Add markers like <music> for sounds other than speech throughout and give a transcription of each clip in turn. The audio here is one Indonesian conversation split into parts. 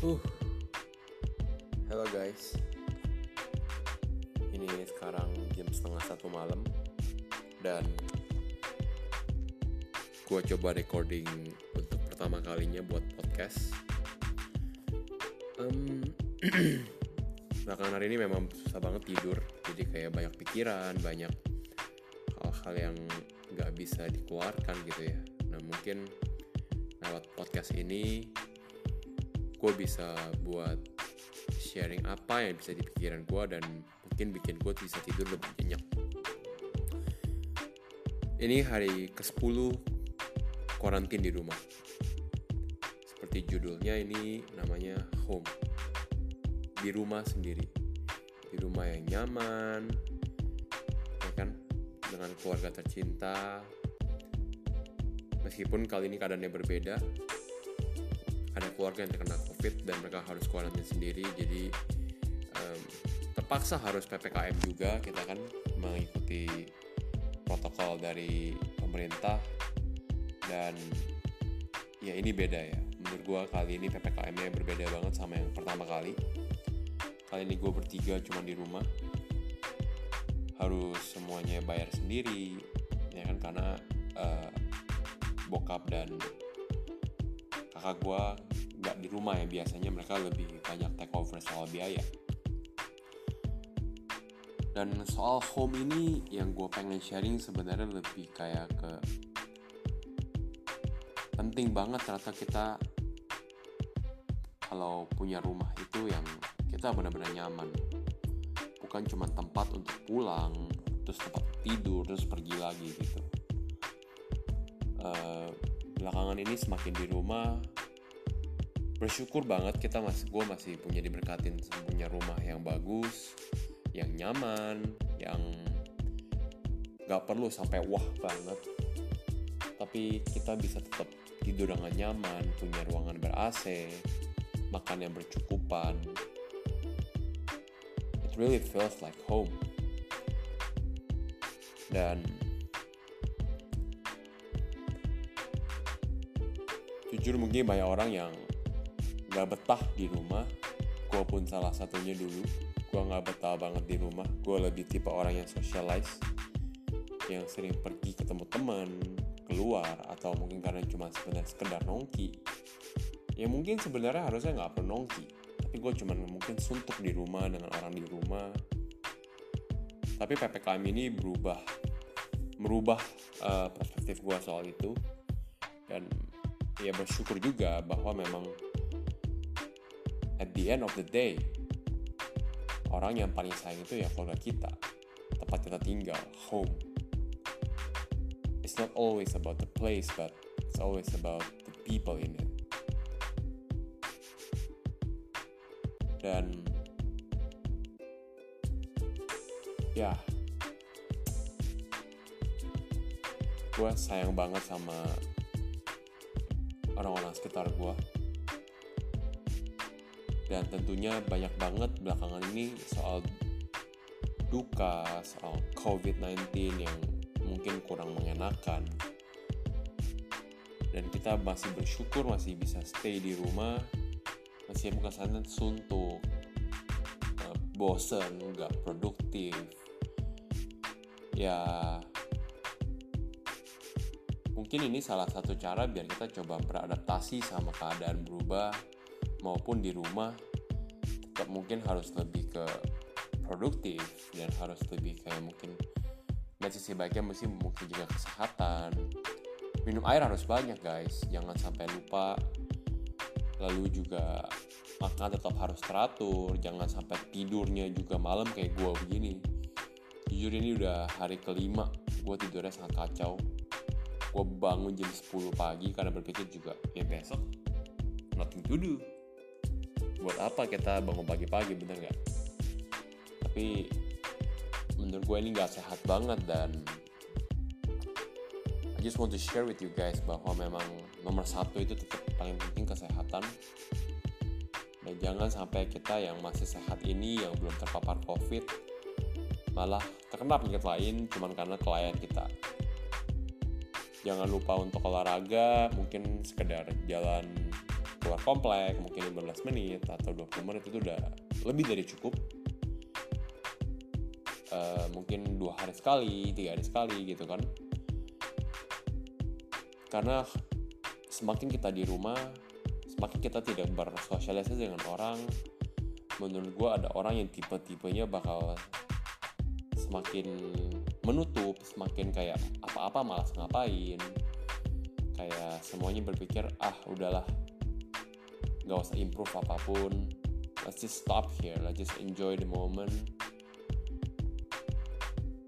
Uh, hello guys. Ini sekarang jam setengah satu malam dan gue coba recording untuk pertama kalinya buat podcast. Um, <clears throat> belakangan hari ini memang susah banget tidur, jadi kayak banyak pikiran, banyak hal-hal yang nggak bisa dikeluarkan gitu ya. Nah mungkin lewat podcast ini gue bisa buat sharing apa yang bisa di pikiran gue dan mungkin bikin gue bisa tidur lebih nyenyak. Ini hari ke-10 karantin di rumah. Seperti judulnya ini namanya home. Di rumah sendiri. Di rumah yang nyaman, ya kan? Dengan keluarga tercinta. Meskipun kali ini keadaannya berbeda, ada keluarga yang terkena covid dan mereka harus kuarantin sendiri jadi um, terpaksa harus ppkm juga. Kita kan mengikuti protokol dari pemerintah dan ya ini beda ya. Menurut gue kali ini ppkm nya berbeda banget sama yang pertama kali. Kali ini gue bertiga cuma di rumah. Harus semuanya bayar sendiri ya kan? Karena uh, bokap dan kakak gue nggak di rumah ya biasanya mereka lebih banyak take over soal biaya. Dan soal home ini yang gue pengen sharing sebenarnya lebih kayak ke penting banget ternyata kita kalau punya rumah itu yang kita benar-benar nyaman. Bukan cuma tempat untuk pulang terus tempat tidur terus pergi lagi gitu. Uh, belakangan ini semakin di rumah bersyukur banget kita masih gue masih punya diberkatin punya rumah yang bagus yang nyaman yang gak perlu sampai wah banget. Tapi kita bisa tetap tidur dengan nyaman punya ruangan ber AC makan yang bercukupan. It really feels like home. Dan jujur mungkin banyak orang yang gak betah di rumah. Gue pun salah satunya dulu. Gue gak betah banget di rumah. Gue lebih tipe orang yang socialize. Yang sering pergi ketemu teman keluar atau mungkin karena cuma sebenarnya sekedar nongki. Ya mungkin sebenarnya harusnya nggak perlu nongki. Tapi gue cuma mungkin suntuk di rumah dengan orang di rumah. Tapi ppkm ini berubah merubah uh, perspektif gue soal itu. Dan ya bersyukur juga bahwa memang at the end of the day orang yang paling sayang itu ya keluarga kita. Tempat kita tinggal home. It's not always about the place but it's always about the people in it. Dan ya gue sayang banget sama orang-orang sekitar gue dan tentunya banyak banget belakangan ini soal duka soal COVID-19 yang mungkin kurang mengenakan. Dan kita masih bersyukur masih bisa stay di rumah masih bukan sana suntuk uh, bosen nggak produktif. Ya mungkin ini salah satu cara biar kita coba beradaptasi sama keadaan berubah maupun di rumah tetap mungkin harus lebih ke produktif dan harus lebih kayak mungkin dan sisi baiknya mesti mungkin juga kesehatan. Minum air harus banyak guys. Jangan sampai lupa. Lalu juga makan tetap harus teratur. Jangan sampai tidurnya juga malam kayak gue begini. Jujur ini udah hari kelima gue tidurnya sangat kacau. Gue bangun jam 10 pagi karena berpikir juga ya besok nothing to do buat apa kita bangun pagi-pagi bener nggak? Tapi menurut gue ini nggak sehat banget dan I just want to share with you guys bahwa memang nomor satu itu tetap paling penting kesehatan. Dan jangan sampai kita yang masih sehat ini yang belum terpapar covid malah terkena penyakit lain cuman karena kelalaian kita. Jangan lupa untuk olahraga mungkin sekedar jalan keluar komplek mungkin 15 menit atau 20 menit itu udah lebih dari cukup. Uh, mungkin dua hari sekali tiga hari sekali gitu kan. Karena semakin kita di rumah semakin kita tidak bersosialisasi dengan orang menurut gue ada orang yang tipe-tipenya bakal semakin menutup semakin kayak apa-apa malas ngapain. Kayak semuanya berpikir ah udahlah gak usah improve apa pun. Let's just stop here. Let's just enjoy the moment.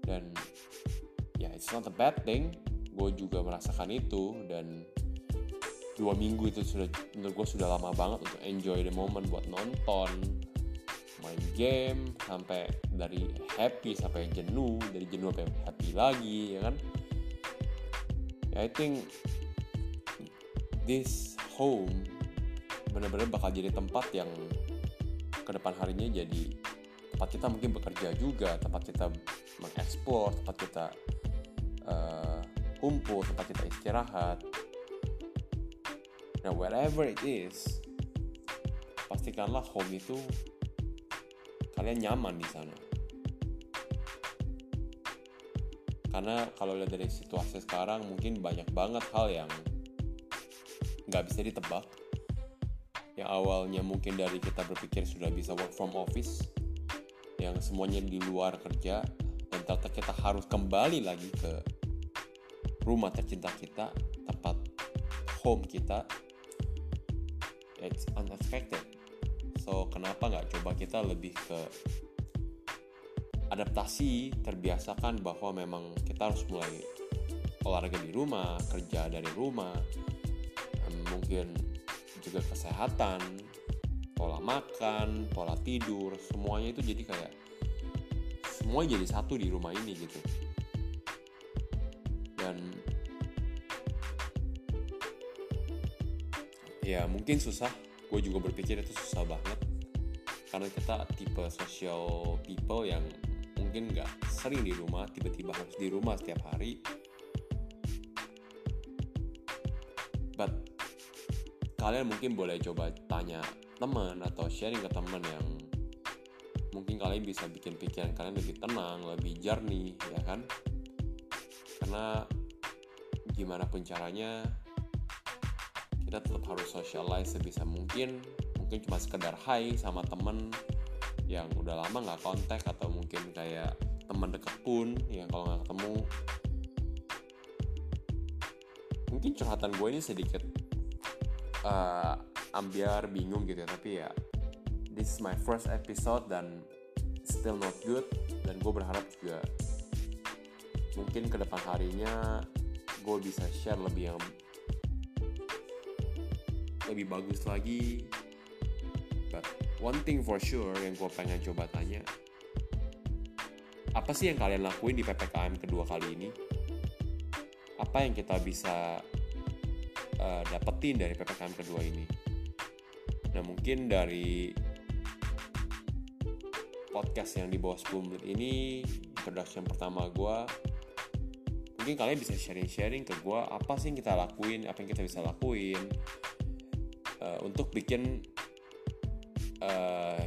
Dan ya it's not a bad thing. Gue juga merasakan itu dan dua minggu itu sudah menurut gue sudah lama banget untuk enjoy the moment buat nonton main game sampai dari happy sampai jenuh dari jenuh sampai happy lagi ya kan? Ya, I think this home benar-benar bakal jadi tempat yang ke depan harinya jadi tempat kita mungkin bekerja juga tempat kita mengeksplor tempat kita uh, kumpul tempat kita istirahat. Nah wherever it is pastikanlah home itu kalian nyaman di sana. Karena kalau lihat dari situasi sekarang mungkin banyak banget hal yang nggak bisa ditebak yang awalnya mungkin dari kita berpikir sudah bisa work from office yang semuanya di luar kerja dan ternyata kita harus kembali lagi ke rumah tercinta kita, tempat home kita, it's unexpected. So kenapa nggak coba kita lebih ke adaptasi, terbiasakan bahwa memang kita harus mulai olahraga di rumah, kerja dari rumah, mungkin juga kesehatan, pola makan, pola tidur, semuanya itu jadi kayak semua jadi satu di rumah ini gitu. dan ya mungkin susah gue juga berpikir itu susah banget karena kita tipe social people yang mungkin nggak sering di rumah tiba-tiba harus di rumah setiap hari but kalian mungkin boleh coba tanya teman atau sharing ke teman yang mungkin kalian bisa bikin pikiran kalian lebih tenang lebih jernih ya kan? Karena gimana pun caranya kita tetap harus socialize sebisa mungkin. Mungkin cuma sekedar hai sama temen yang udah lama nggak kontak atau mungkin kayak teman dekat pun yang kalau nggak ketemu. Mungkin curhatan gue ini sedikit uh, ambiar bingung gitu ya. Tapi ya this is my first episode dan still not good. Dan gue berharap juga mungkin ke depan harinya gue bisa share lebih yang lebih bagus lagi. But one thing for sure yang gue pengen coba tanya apa sih yang kalian lakuin di PPKM kedua kali ini? Apa yang kita bisa uh, dapetin dari PPKM kedua ini. Nah mungkin dari podcast yang di bawah 10 menit ini introduction pertama gue mungkin kalian bisa sharing-sharing ke gue apa sih yang kita lakuin apa yang kita bisa lakuin uh, untuk bikin uh,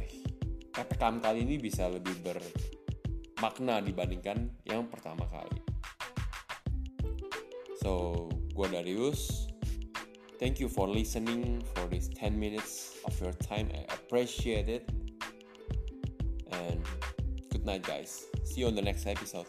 PPKM kali ini bisa lebih bermakna dibandingkan yang pertama kali. So gue Darius thank you for listening for this 10 minutes of your time. I appreciate it. And good night guys. See you on the next episode